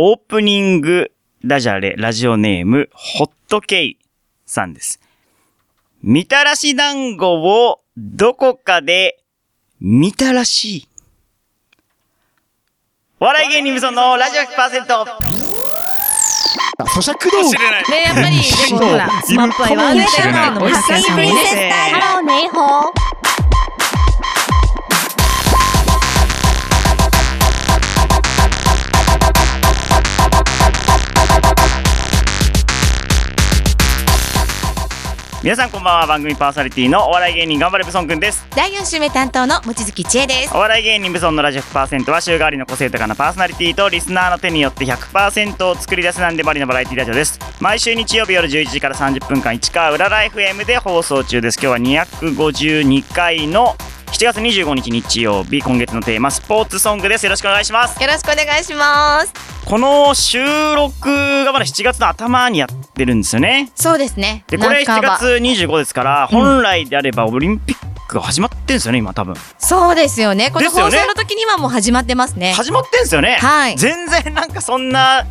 オープニングダジャレラジオネーム、ホットケイさんです。みたらし団子をどこかで見たらしい。お笑い芸人無尊のラジオ100%。咀嚼道具。ね、やっぱり、でもほら、スマップは言われてるっていうのもたくさんね。ハローネイホー。皆さんこんばんは、番組パーソナリティのお笑い芸人頑張れブソンくんです。第4週目担当の望月千恵です。お笑い芸人ブソンのラジオ100%は週替わりの個性豊かなパーソナリティとリスナーの手によって100%を作り出すなんでばりのバラエティラジオです。毎週日曜日夜11時から30分間市川裏ライフ M で放送中です。今日は252回の7月25日日曜日、今月のテーマスポーツソングです。よろしくお願いします。よろしくお願いします。この収録がまだ7月の頭にやってるんですよね。そうですね。で、これ7半ば月25ですから、本来であればオリンピックが始まってんですよね、今多分。そうですよね。この放送の時にはもう始まってますね。始まってんすよね。はい全然なんかそんな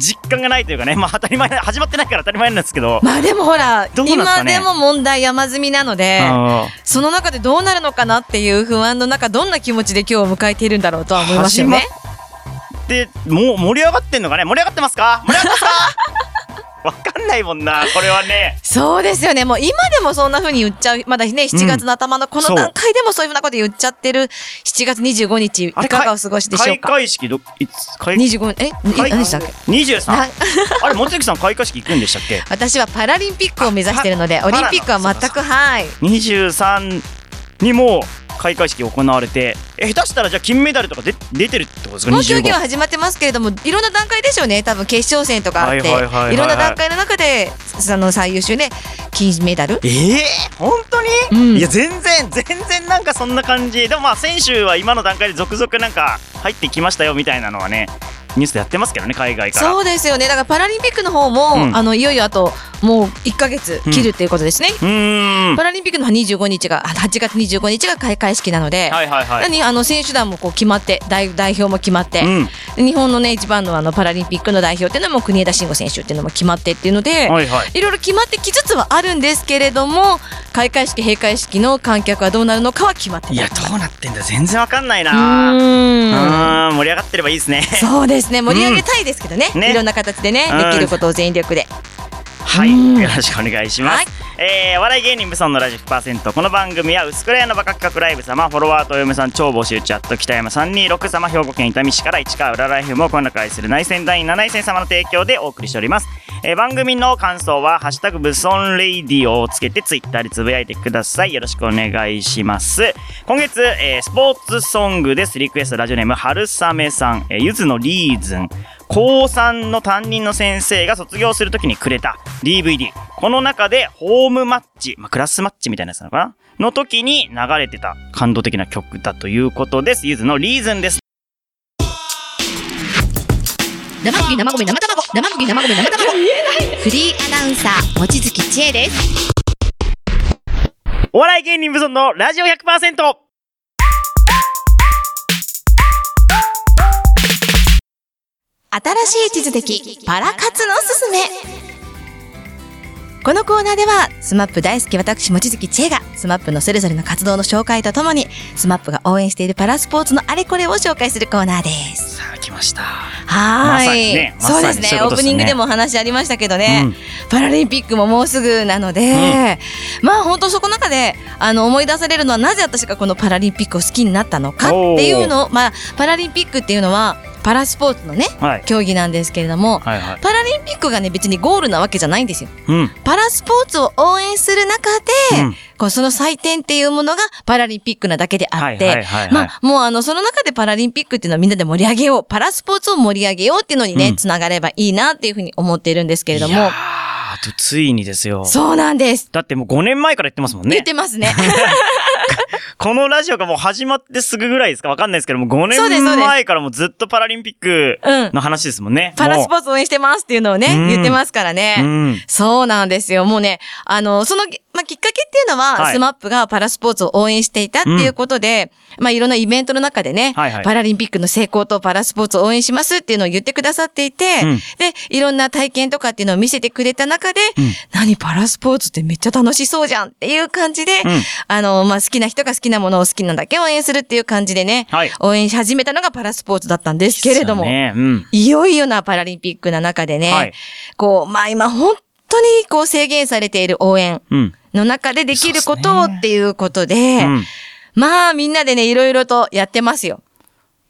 実感がないというかね、まあ当たり前な、始まってないから当たり前なんですけど。まあでもほら、ね？今でも問題山積みなので、あその中でどうなるのかなっていう不安の中、どんな気持ちで今日を迎えているんだろうとは思いますよね。ーで、もう盛り上がってんのかね？盛り上がってますか？盛り上がってますか？わかんないもんな、これはね。そうですよね。もう今でもそんな風に言っちゃう。まだね、7月の頭のこの段階でもそういうふうなこと言っちゃってる7月25日、いかがお過ごしでしょうか？開会式ど、いつ、開25、え、い開何でしたっけ ?23 な。あれ、もつきさん開会式行くんでしたっけ？私はパラリンピックを目指しているので、パオリンピックは全く、はい。?23 にも開会式行われて、え、下手したらじゃあ金メダルとかで出てるってことですか？もう競技は25始まってますけれども、いろんな段階でしょうね。多分決勝戦とかあって、はいろんな段階の中で、その最優秀ね、金メダル。ええ本当に、うん。いや全然全然なんかそんな感じ。でもまあ選手は今の段階で続々なんか入ってきましたよみたいなのはねニュースでやってますけどね海外から。そうですよね。だからパラリンピックの方も、うん。あの、いよいよあと、もう1ヶ月切るっていうことですね。うーん。パラリンピックの25日が、あ8月25日が開会式なので、はいはいはい。何あの選手団もこう決まって代代表も決まって、うん。日本のね一番のあのパラリンピックの代表っていうのも国枝慎吾選手っていうのも決まってっていうので、はいはい。いろいろ決まってきつつはあるんですけれども開会式閉会式の観客はどうなるのかは決まってない。いやどうなってんだ全然わかんないうなうん盛り上がってればいいですね。そうですね。盛り上げたいですけどね,、ね。いろんな形でね、うん。できることを全力ではい、うん。よろしくお願いします。はい。えー、お笑い芸人ブソンのラジオ100%この番組は薄暗屋のバカ企画ライブ様フォロワーとお嫁さん超募集チャット北山326様兵庫県伊丹市から市川裏ライフもこの中愛する内戦団員7位戦様の提供でお送りしております、えー、番組の感想は「ハッシュタグブソンレイディオ」をつけてツイッターでつぶやいてください。よろしくお願いします。今月、えースポーツソングです。リクエストラジオネーム春雨さん、えーゆずのリーズン高3の担任の先生が卒業するときにくれた DVD。この中でホームマッチ、まあ、クラスマッチみたいなやつなのかな？の時に流れてた感動的な曲だということです。ゆずのリーズンです。生麦生米生卵生麦生米生卵フリーアナウンサー望月千恵ですお笑い芸人無尊のラジオ 100%! 新しい地図的パラ活のすすめ。このコーナーではスマップ大好き私望月千恵がスマップのそれぞれの活動の紹介とともにスマップが応援しているパラスポーツのあれこれを紹介するコーナーです。さあ、来ました。はーい、ねそうですね。ね。オープニングでもお話ありましたけどね、うん。パラリンピックももうすぐなので、まあ本当そこの中であの思い出されるのはなぜ私がこのパラリンピックを好きになったのかっていうのをまあパラリンピックっていうのはパラスポーツのねはい。競技なんですけれども、はいはい。パラリンピックがね別にゴールなわけじゃないんですよ。うん。パラスポーツを応援する中で、うんこうその祭典っていうものがパラリンピックなだけであっはいて、まあもうあのその中でパラリンピックっていうのはみんなで盛り上げよう、パラスポーツを盛り上げようっていうのにね、うんつながればいいなっていうふうに思っているんですけれどもあとついにですよ。そうなんです。だってもう5年前から言ってますもんね言っ。てますね。このラジオがもう始まってすぐぐらいですか？わかんないですけども、5そうですそうです年前からもうずっとパラリンピックうんの話ですもんね。パラスポーーツ応援してますっていうのをね、うん言ってますからね。うん。そうなんですよ。もうね、あの、その、ままあ、きっかけっていうのは、はい。スマップがパラスポーツを応援していたっていうことで、まあ、いろんなイベントの中でね、はいはい。パラリンピックの成功とパラスポーツを応援しますっていうのを言ってくださっていて、うん。で、いろんな体験とかっていうのを見せてくれた中で、うん。何パラスポーツってめっちゃ楽しそうじゃんっていう感じで、ん。あの、まあ、好きな人が好きなものを好きなだけ応援するっていう感じでね、はい。応援し始めたのがパラスポーツだったんですけれども、ね。うん。いよいよなパラリンピックな中でね、はい。こう、まあ今本当にこう制限されている応援うん。の中でできることそうですねっていうことで、うん。まあみんなでね、いろいろとやってますよ。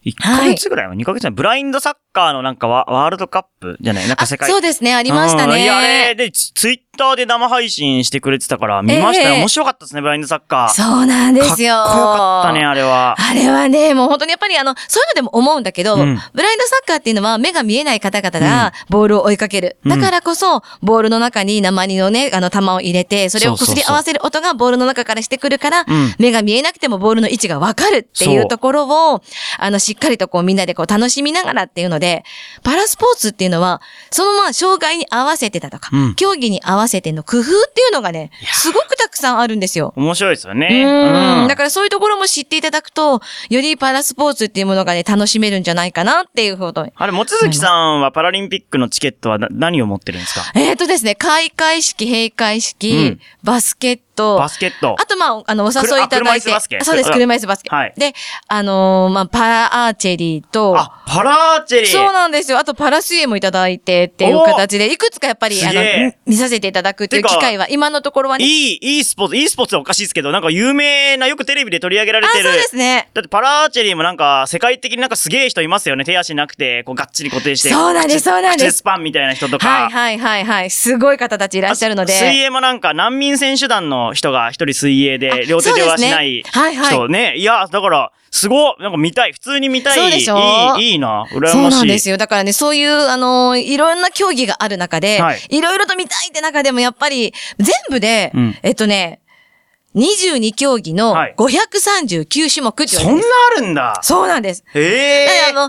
1ヶ月ぐらいは2ヶ月前、ブラインドサッカーのなんかワワールドカップじゃない？なんか世界。そうですね、ありましたうんいや、あれね。で、ツツイッターで生配信してくれてたから、見ましたよ。ええ面白かったですね、ブラインドサッカー。そうなんですよ。かっこよかったね、あれは。あれはね、もう本当にやっぱりあの、そういうのでも思うんだけど、うんブラインドサッカーっていうのは目が見えない方々がボールを追いかける。うんだからこそ、ボールの中に鉛のね、あの、球を入れて、それを擦り合わせる音がボールの中からしてくるから、うん目が見えなくてもボールの位置がわかるっていうところを、あの、しっかりとこうみんなでこう楽しみながらっていうので、パラスポーツっていうのは、そのまあ、障害に合わせてだとか、うん競技に合わせての工夫っていうのがね、すごくたくさんあるんですよ。面白いですよね。うん。うんだからそういうところも知っていただくと、よりパラスポーツっていうものがね、楽しめるんじゃないかなっていうことに。あれ、もつづきさんはパラリンピックのチケットはな何を持ってるんですか？えっ、ー、とですね、開会式、閉会式、うんバスケット、バスケット。あと、まあ、あの、お誘いいただいて。くるあ車椅子バスケそうです、あ車椅子バスケ。はいで、あのーまあ、パラアーチェリーと、あ、パラアーチェリー。そうなんですよ。あと、パラ水泳もいただいてっていう形で、いくつかやっぱり、あの、見させていただくっていう機会は、今のところはね。いい、いいスポーツ、いいスポーツはおかしいですけど、なんか有名な、よくテレビで取り上げられあ、てる。そうですね。だってパラアーチェリーもなんか、世界的になんかすげえ人いますよね。手足なくて、こう、がっちり固定して。そうなんです口そうなんです口スパンみたいな人とか。はいはいはいはい。すごい方たちいらっしゃるので。水泳もなんか難民選手団の人が一人水泳であ両手ですねないはいはい人ね。いや、だから、すごい、なんか見たい。普通に見たい。そうでしょ？いい、いいな。羨ましい。そうなんですよ。だからね、そういう、あのーいろんな競技がある中で、はいい、ろいろと見たいって中でも、やっぱり、全部で、うんえっとね、22競技のはい539種目って言われてるそんなあるんだ。そうなんです。へえ。あの、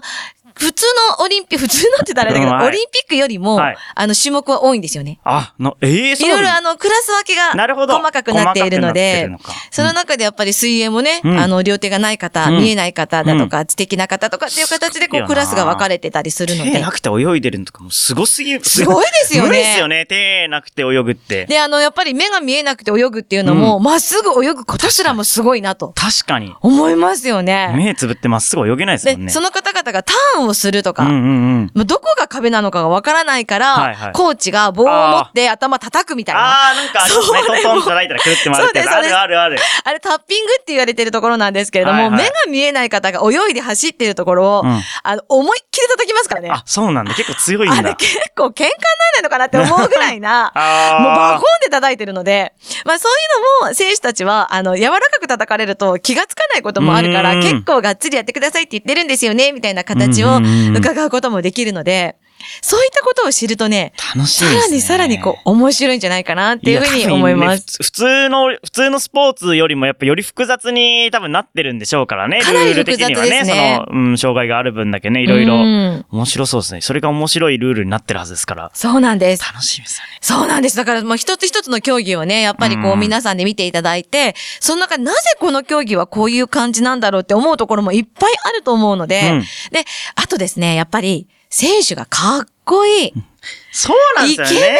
普通のオリンピック、普通のって言ったらあれだけど、うんはいオリンピックよりも、はいあの、種目は多いんですよね。あ、の、ええ、そいうろいろなんだあの、クラス分けがなるほど細かくなっているのでるのか、その中でやっぱり水泳もね、うんあの、両手がない方、うん見えない方だとか、知的な方とかっていう形でこう、クラスが分かれてたりするので手な。くて泳いでるのとかもすごすぎる。すごいですよね無理ですよね。手なくて泳ぐって。で、あの、やっぱり目が見えなくて泳ぐっていうのも、ま、っすぐ泳ぐことすらもすごいなと確かに。思いますよね。目つぶってまっすぐ泳げないですもんで、ね。その方々がターンをするとか、うんうんうん。どこが壁なのかがわからないから、はいはいコーチが棒を持って頭叩くみたいな。ああー、なんかありますね。トントンと叩いたらくるって回るって。あるあるある。れタッピングって言われてるところなんですけれども、はいはい目が見えない方が泳いで走ってるところを、うんあの、思いっきり叩きますからね。あ、そうなんだ。結構強いんだ。あれ結構喧嘩にならないのかなって思うぐらいな、もうバコーンで叩いてるので、まあそういうのも選手たちは、あの、柔らかく叩かれると気がつかないこともあるから、うん結構がっつりやってくださいって言ってるんですよね、みたいな形をうん。伺うこともできるので、そういったことを知るとね、楽しいね。さらにさらにこう、面白いんじゃないかなっていうふうに思います。ね普通の、普通のスポーツよりもやっぱより複雑に多分なってるんでしょうからね。かなりルール的にはね。複雑ですねその、うん、障害がある分だけね、いろいろ。うん面白そうですね。それが面白いルールになってるはずですから。そうなんです。楽しみですよね。そうなんです。だからもう一つ一つの競技をね、やっぱりこううん皆さんで見ていただいて、その中でなぜこの競技はこういう感じなんだろうって思うところもいっぱいあると思うので、うんで、あとですね、やっぱり選手がかっこいい。そうなんイですよね。ケメンが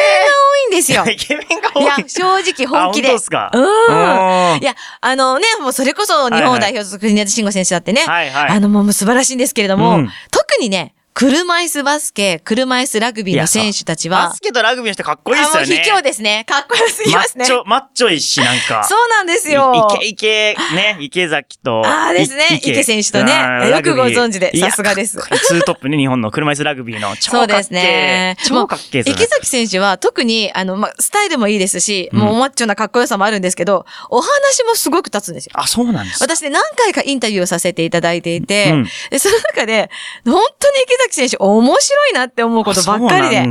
多いんですよ。イケメンが多い。いや、正直本気で。あ本当ですか？うん。うんいや、あのね、もうそれこそ日本を代表する国枝慎吾選手だってね、はいはいあのもう素晴らしいんですけれども、うん特にね、車椅子バスケ、車椅子ラグビーの選手たちはバス、ケとラグビーの人かっこいいですあ、もうよね。卑怯ですね。かっこよすぎますね。マッチョ、マッチョいし、なんか。そうなんですよ。いイケイケ、ね、池崎と。あーですねい池選手とねうんよくご存知でさすがですツートップね、日本の車椅子ラグビーの。そうですね。超かっけすよね池崎選手は特に、あの、まあ、スタイルもいいですし、うんもうマッチョなかっこよさもあるんですけど、お話もすごく立つんですよ。あ、そうなんですか。私ね、何回かインタビューをさせていただいていて、うんでその中で、本当に池崎選手面白いなって思うことばっかりで。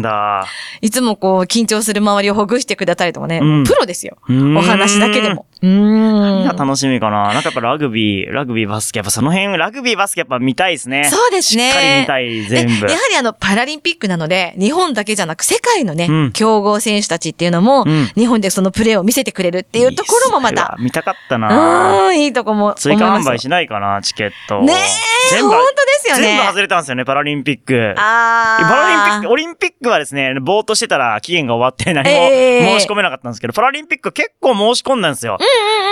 いつもこう、緊張する周りをほぐしてくれたりとかね、うんプロですよ。お話だけでも。うーん。何が楽しみかな？なんかやっぱラグビー、ラグビー、バスケ、やっぱその辺、ラグビー、バスケやっぱ見たいですね。そうですね。しっかり見たい、全部で。やはりあの、パラリンピックなので、日本だけじゃなく世界のね、うん強豪選手たちっていうのも、うん日本でそのプレーを見せてくれるっていうところもまた、いい見たかったうなーん、いいとこも追加販売しないかな、チケット。ねえ、全部本当ですよね。全部外れたんですよね、パラリンピック。あー。パラリンピック、オリンピックはですね、ぼーっとしてたら期限が終わって何もええ申し込めなかったんですけど、パラリンピック結構申し込んだんですよ。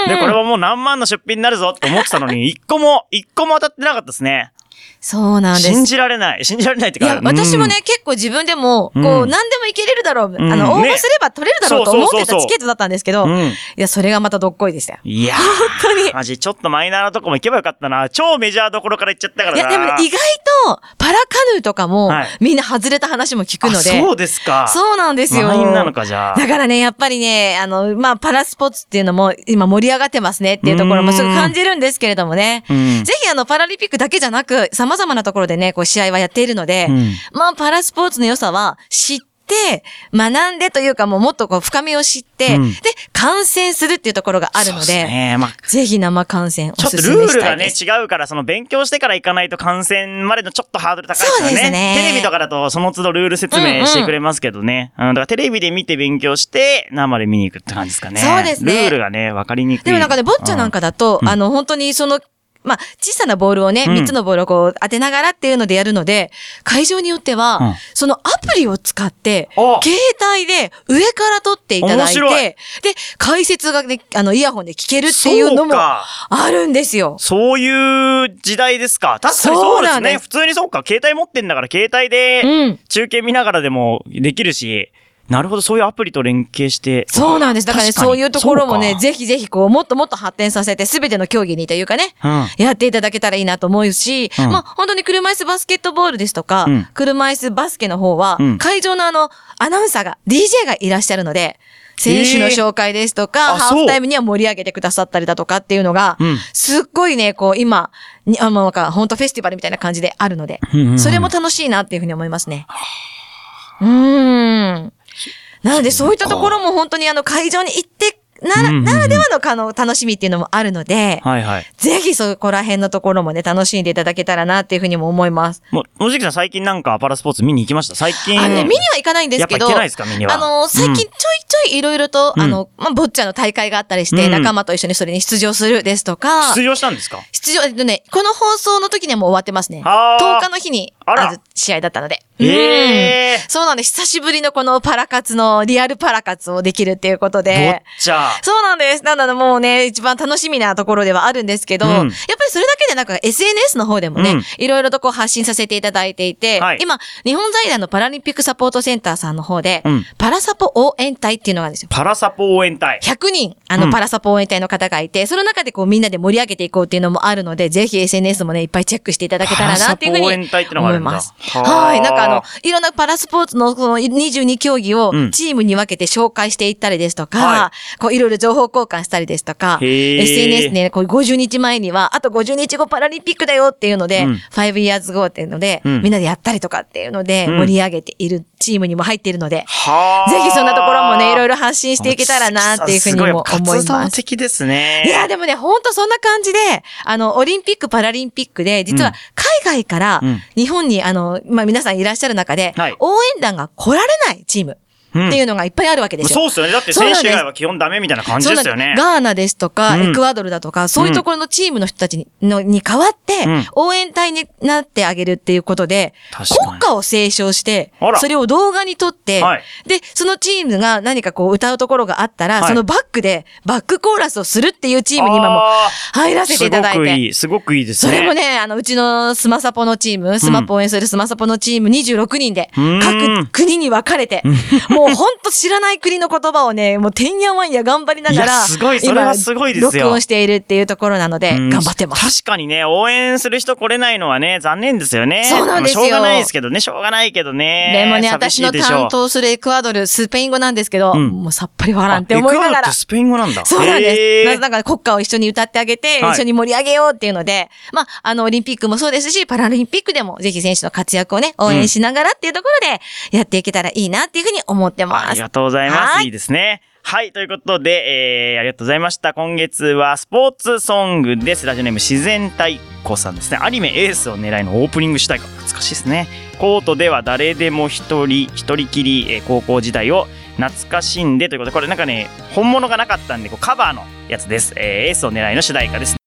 で、これはもう何万の出費になるぞって思ってたのに、一個も、一個も当たってなかったですね。そうなんです。信じられない。信じられないってか。いや、私もね、うん、結構自分でも、こう、うん何でもいけれるだろう。んあの、応ね募すれば取れるだろうと思ってたチケットだったんですけど、いうん。や、それがまたどっこいでしたよ。いやー、本当に。マジ、ちょっとマイナーなとこも行けばよかったな。超メジャーどころから行っちゃったからな。いや、でもね、意外と、パラカヌーとかもはい、みんな外れた話も聞くので。あそうですか。そうなんですよ。満員なのか、じゃあ。だからね、やっぱりね、あの、まあ、パラスポーツっていうのも今盛り上がってますねっていうところもすごく感じるんですけれどもね。うんぜひあの、パラリンピックだけじゃなく、様々なところでね、こう、試合はやっているので、うんまあ、パラスポーツの良さは、知って、学んでというかもうもっとこう、深みを知って、うんで、観戦するっていうところがあるのですね。まあぜひ生観戦おちょっとすすめルールがね、したいです。違うから、その勉強してから行かないと観戦までのちょっとハードル高いですよね。そうですねテレビとかだとその都度ルール説明してくれますけどね。うん、だからテレビで見て勉強して、生で見に行くって感じですかね。そうですねルールがね、わかりにくい。でもなんかね、ボッチャなんかだと、うんあの、本当にその、まあ、小さなボールをね、うん3つのボールをこう当てながらっていうのでやるので、会場によっては、うんそのアプリを使って、あ携帯で上から撮っていただいて、で、解説がね、あの、イヤホンで聞けるっていうのもあるんですよ。そういう時代ですか。確かにそうですね。普通にそうか。携帯持ってんだから、携帯でうん。中継見ながらでもできるし、なるほど、そういうアプリと連携して。そうなんです。だからね、そういうところもねぜひぜひこう、もっともっと発展させて、すべての競技にというかね、うん。やっていただけたらいいなと思うし、うんまあ本当に車椅子バスケットボールですとか、うん車椅子バスケの方は、うん会場のあの、アナウンサーが、DJ がいらっしゃるので、選手の紹介ですとか、えーハーフタイムには盛り上げてくださったりだとかっていうのが、うんすっごいね、こう今、にあ、もうなんか、本当フェスティバルみたいな感じであるので、うんうんうんそれも楽しいなっていうふうに思いますね。うーん。なので、そういったところも本当にあの、会場に行って、なら、うんうんうんならではの、あの、楽しみっていうのもあるので、はいはい。ぜひそこら辺のところもね、楽しんでいただけたらなっていうふうにも思います。もう、もじきさん最近なんかパラスポーツ見に行きました？最近。あのね、見には行かないんですけど、やっぱ行ってないですか？見にはあの、最近ちょいちょいいろいろと、うんあの、まあ、ボッチャの大会があったりして、うん仲間と一緒にそれに出場するですとか、出場したんですか？出場、えっとね、この放送の時にはもう終わってますね。あー10日の日に、あらある試合だったので。ええうんそうなんです。久しぶりのこのパラ活の、リアルパラ活をできるっていうことボッで。チャ。そうなんです。なのでもうね、一番楽しみなところではあるんですけど、うんやっぱりそれだけでなんか SNS の方でもね、うんいろいろとこう発信させていただいていて、はい今、日本財団のパラリンピックサポートセンターさんの方で、うんパラサポ応援隊っていうのがあるんですよ。パラサポ応援隊。100人、あの、うんパラサポ応援隊の方がいて、その中でこうみんなで盛り上げていこうっていうのもあるので、ぜひ SNS もね、いっぱいチェックしていただけたらなっていうふうにパラサポ応援隊ってのがあるんだ思います。はい。なんかあの、いろんなパラスポーツのこの22競技をうん。チームに分けて紹介していったりですとか、はこういろいろ情報交換したりですとか、SNS ね、こう50日前には、あと50日後パラリンピックだよっていうので、うん。5 years ago っていうので、うん。みんなでやったりとかっていうので、うん。盛り上げているチームにも入っているので、はあ。ぜひそんなところもね、いろいろ発信していけたらなっていうふうにも思います。活動的ですね。いや、でもね、ほんとそんな感じで、あの、オリンピック、パラリンピックで、実はうん。海外からうん。日本に、あの、まあ、皆さんいらっしゃる中で、はい。応援団が来られないチーム。うんっていうのがいっぱいあるわけですよ。そうっすよね。だって選手以外は基本ダメみたいな感じですよね。ガーナですとか、うん。エクアドルだとか、そういうところのチームの人たちにのに代わって、うん応援隊になってあげるっていうことで、国歌を斉唱してそれを動画に撮って、はい。で、そのチームが何かこう歌うところがあったら、はい。そのバックでバックコーラスをするっていうチームに今も入らせていただいて。すごくいい、すごくいいですね。それもね、あの、うちのスマサポのチーム、スマポを応援するスマサポのチーム26人で各国に分かれて、もうほんと知らない国の言葉をね、もうてんやわんや頑張りながら、すごいそれはすごいですよ今録音しているっていうところなので、うん頑張ってます。確かにね、応援する人来れないのはね、残念ですよね。そうなんですよまあしょうがないですけどね、しょうがないけどね。でもね、私の担当するエクアドル、スペイン語なんですけど、うんもうさっぱりわからんって思いながらあエクアドルって。スペイン語なんだ。そうなんです。へーだから国歌を一緒に歌ってあげて、はい一緒に盛り上げようっていうので、まあ、あの、オリンピックもそうですし、パラリンピックでもぜひ選手の活躍をね、応援しながらっていうところで、やっていけたらいいなっていうふうに思ってます。ありがとうございます。はいいいですね。はい、ということで、えー、ありがとうございました。今月はスポーツソングです。ラジオネーム自然太鼓さんですね。アニメエースを狙いのオープニング主題歌。懐かしいですね。コートでは誰でも一人、一人きり、えー高校時代を懐かしんでということで、これなんかね、本物がなかったんで、こうカバーのやつです。えー、エースを狙いの主題歌です。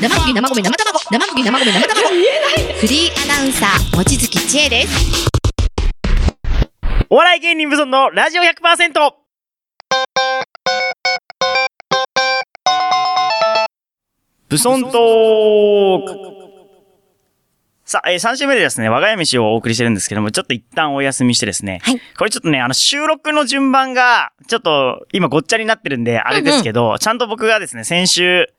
生首生米生卵生首生米生卵フリーアナウンサー望月千恵ですお笑い芸人無存のラジオ 100%! ブソントークさあ、えー、3週目でですね、我が家飯をお送りしてるんですけども、ちょっと一旦お休みしてですね。はいこれちょっとね、あの、収録の順番が、ちょっと、今ごっちゃになってるんで、あれですけど、ちゃんと僕がですね、先週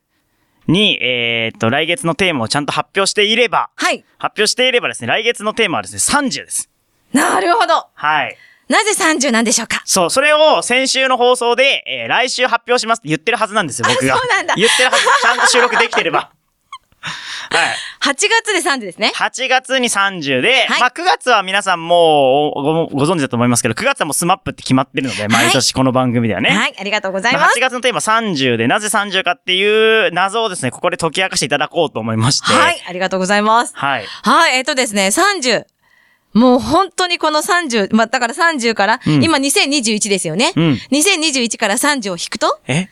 に、えーっと、来月のテーマをちゃんと発表していれば、はい発表していればですね、来月のテーマはですね、30です。なるほどはい。なぜ30なんでしょうか？そう、それを先週の放送で、えー来週発表しますって言ってるはずなんですよ、僕が。そうなんだ言ってるはず。ちゃんと収録できてれば。はい。8月で30ですね8月に30で、はいまあ9月は皆さんもうごご存知だと思いますけど、9月はもうスマップって決まってるので、毎年この番組ではね。はいありがとうございまあます8月のテーマ30で、なぜ30かっていう謎をですね、ここで解き明かしていただこうと思いまして。はいありがとうございますはい。はいえっとですね30もう本当にこの30、まあ、だから30から、うん今2021ですよね。うん2021から30を引くと？え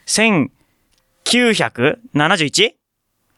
?1971?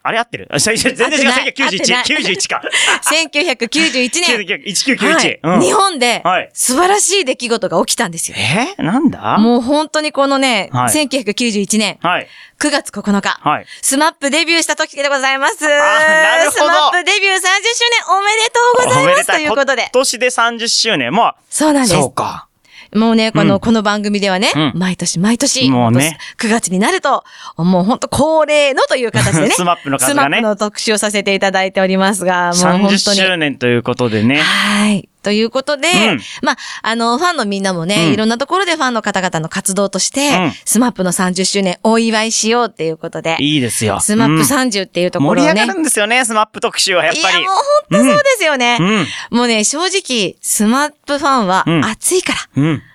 あれ合ってる？あ全然違う。合ってない1991。91か。1991年。1991。はいうん日本ではい素晴らしい出来事が起きたんですよ。え？なんだ？もう本当にこのね、はい1991年はい。9月9日、はい。スマップデビューした時でございます。なるほどスマップデビュー30周年おめでとうございますということで今。年で30周年。もそうなんです。そうか。もうね、この、うんこの番組ではね、うん毎年毎年、もうね9月になると、もう本当恒例のという形でね、スマップの数がねスマップの特集をさせていただいておりますが、もう本30当に。周年ということでね。はい。ということで、うんまあ、あの、ファンのみんなもね、うんいろんなところでファンの方々の活動として、うんスマップの30周年お祝いしようっていうことで、いいですよ。スマップうん30っていうところをね、盛り上がるんですよね、スマップ特集はやっぱり。いや、もう本当そうですよね。うん。もうね、正直、スマップファンはうん熱いから。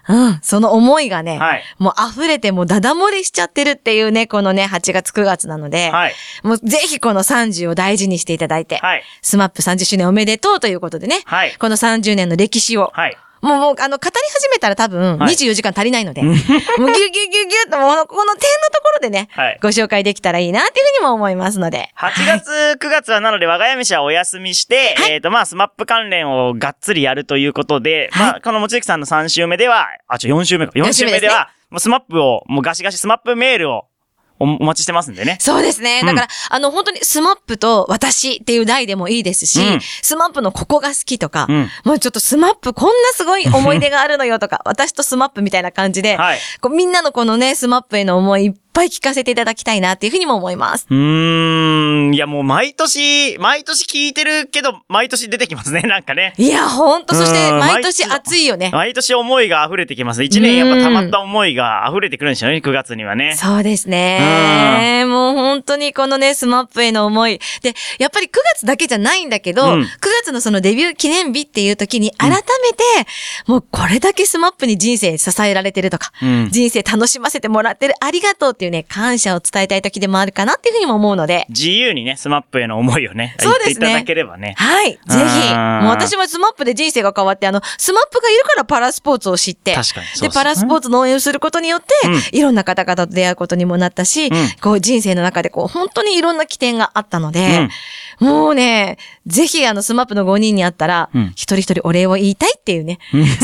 うん。うん、その思いがね、はいもう溢れてもうダダ漏れしちゃってるっていうね、このね、8月9月なので、はい。もうぜひこの30を大事にしていただいて、はい。スマップ30周年おめでとうということでね、はい。この30年の歴史を、はい。もう、もう、あの、語り始めたら多分、はい。24時間足りないので、もうギュギュギュギュッと、もう、この点のところでね、はい。ご紹介できたらいいなっていうふうにも思いますので。8月、9月はなので、我が家飯はお休みして、えっ、と、まあ、スマップ関連をがっつりやるということで、まあ、このもちゆきさんの3週目では、あ、ちょ、4週目か。4週目では、もうスマップを、もうガシガシスマップメールをおお待ちしてますんでね。そうですね。うんだから、あの、本当にスマップと私っていう題でもいいですし、うんスマップのここが好きとか、うんもうちょっとスマップこんなすごい思い出があるのよとか、私とスマップみたいな感じで、はい。こうみんなのこのね、スマップへの思いいっぱい聞かせていただきたいなっていうふうにも思います。うーん、いやもう毎年、毎年聞いてるけど、毎年出てきますね、なんかね。いや、ほんと、そしてうん毎年熱いよね。毎年思いが溢れてきます。1年やっぱ溜まった思いが溢れてくるんでしょうね、9月にはね。そうですね。もう本当にこのね、スマップへの思い。で、やっぱり9月だけじゃないんだけど、うん9月のそのデビュー記念日っていう時に改めて、もうこれだけスマップに人生支えられてるとか、うん人生楽しませてもらってるありがとうっていうね、感謝を伝えたい時でもあるかなっていうふうにも思うので、自由にね、スマップへの思いをね、そうですね。いただければね。はい。ぜひ。もう私もスマップで人生が変わって、あの、スマップがいるからパラスポーツを知って、確かに。で、パラスポーツの応援をすることによって、うん。いろんな方々と出会うことにもなったし、ん。こう人生の中でこう本当にいろんな起点があったので、もうね、ぜひあのスマップの5人に会ったら、うん。一人一人お礼を言いたいっていうね、そんなね、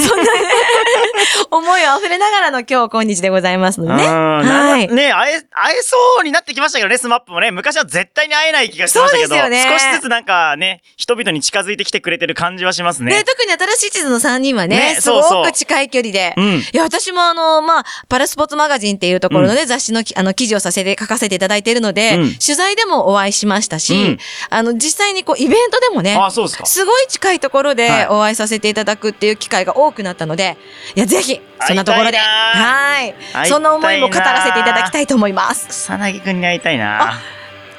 思いを溢れながらの今日今日でございますのでね。うんはい。ね、会え、会えそうになってきましたけどね、スマップもね。昔は絶対に会えない気がしてましたけど、そうですよね少しずつなんかね、人々に近づいてきてくれてる感じはしますね。で、特に新しい地図の3人はね、ねすごく近い距離で。うんいや、私もあの、まあ、パラスポーツマガジンっていうところのね、雑誌のきあの記事をさせて、書かせていただいているので、うん取材でもお会いしましたし、うんあの、実際にこう、イベントでもね、あ、そうですか。すごい近いところはいでお会いさせていただくっていう機会が多くなったので、いや、ぜひ、そんなところで、はいそんな思いも語らせていただきたいと思います。草薙くんに会いたいな。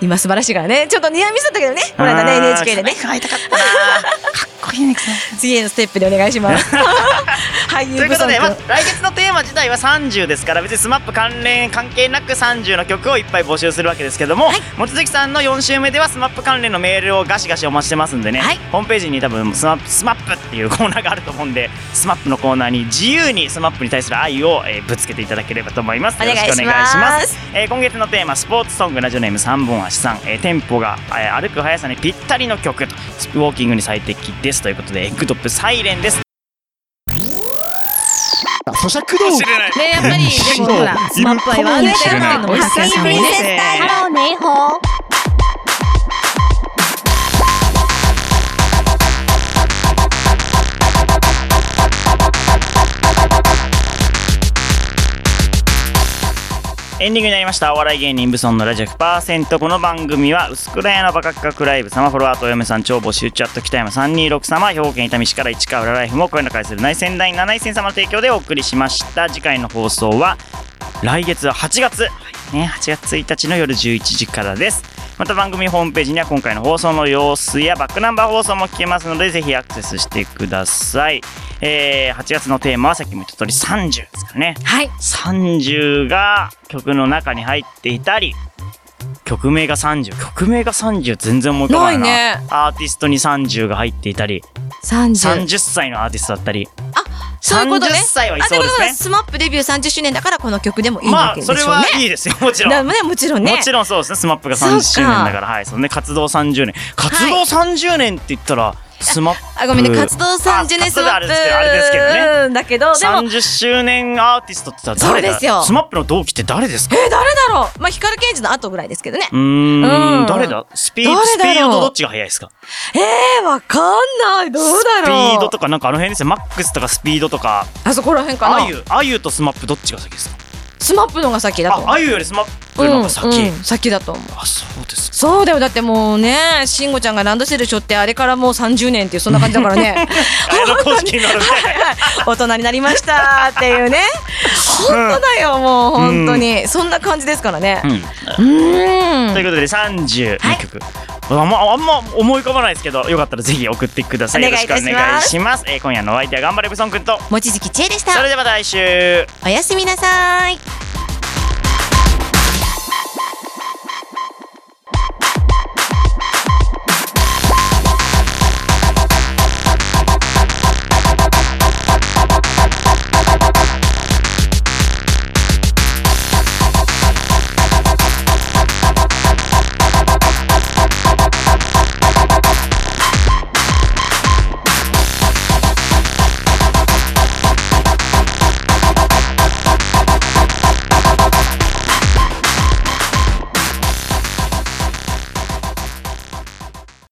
今素晴らしいからね、ちょっとニアミスだったけどね、この間ね、NHK でね。会いたかった。な。かっこいいね、次へのステップでお願いします。俳優ということで、まあ、来月のテーマ自体は30ですから別に SMAP 関連関係なく30の曲をいっぱい募集するわけですけども、望月さんの4週目では SMAP 関連のメールをガシガシお待ちしてますんでね、はい。ホームページに多分 SMAP, SMAP っていうコーナーがあると思うんで SMAP のコーナーに自由に SMAP に対する愛を、えーぶつけていただければと思います。よろしくお願いします、えー今月のテーマスポーツソングラジオネーム3本足さん、えーテンポが、えー歩く速さにぴったりの曲とウォーキングに最適ですということでエッグトップサイレンです。咀嚼道具。ねやっぱりでもほら スマップ愛はあるんだよっていうのも発散さんもね。ハローネイホー。エンディングになりました。お笑い芸人ブソンのラジオ100%この番組は薄暗屋のバカ企画ライブ様フォロワーとお嫁さん超募集チャット北山326様兵庫県伊丹市から市川浦ライフも声の会する内戦第7位戦様の提供でお送りしました。次回の放送は来月は8月。ね8月1日の夜11時からです。また番組ホームページには今回の放送の様子やバックナンバー放送も聞けますのでぜひアクセスしてください、えー8月のテーマはさっきも言った通り30ですからね。はい。30が曲の中に入っていたり曲名が30曲名が30全然思い浮かばないな。ないね。アーティストに30が入っていたり。30 30歳のアーティストだったり。そういうことね。30歳はいあということはそうですねスマップデビュー30周年だからこの曲でもいいまあわけでしょうね。それはいいですよ。もちろん。だねもちろんね。もちろんそうですね。スマップが30そうか周年だから。はいそのね。活動30年。活動30年って言ったらスマップあごめんね活動30年スマップ。あれですけどね。だけどでも。30周年アーティストって誰だ？そうですよ。スマップの同期って誰ですか？えー誰だろう？まあ光 GENJIの後ぐらいですけどね。うーん。うん。誰だ？スピード誰スピードとどっちが速いですか？えー、わかんない。どうだスピろうードとかなんかあの辺ですよ。マックスとかスピードとか。あそこら辺かな。あゆあゆとスマップどっちが先ですか？スマップのが先だとああゆよりスマップの方が先、うんうん先だと思う。あそうですか。そうだよ。だってもうね慎吾ちゃんがランドセル背負ってあれからもう30年っていうそんな感じだからね。あの公式になるみたいな大人になりましたっていうね。本当だよもう本当に、そんな感じですからね。うん。うーん。ということで32曲、あんまあんま思い浮かばないですけどよかったらぜひ送ってください。お願いいたします。よろしくお願いします、えー今夜のお相手は頑張れブソンくんと。望月千恵でした。それではまた来週。おやすみなさい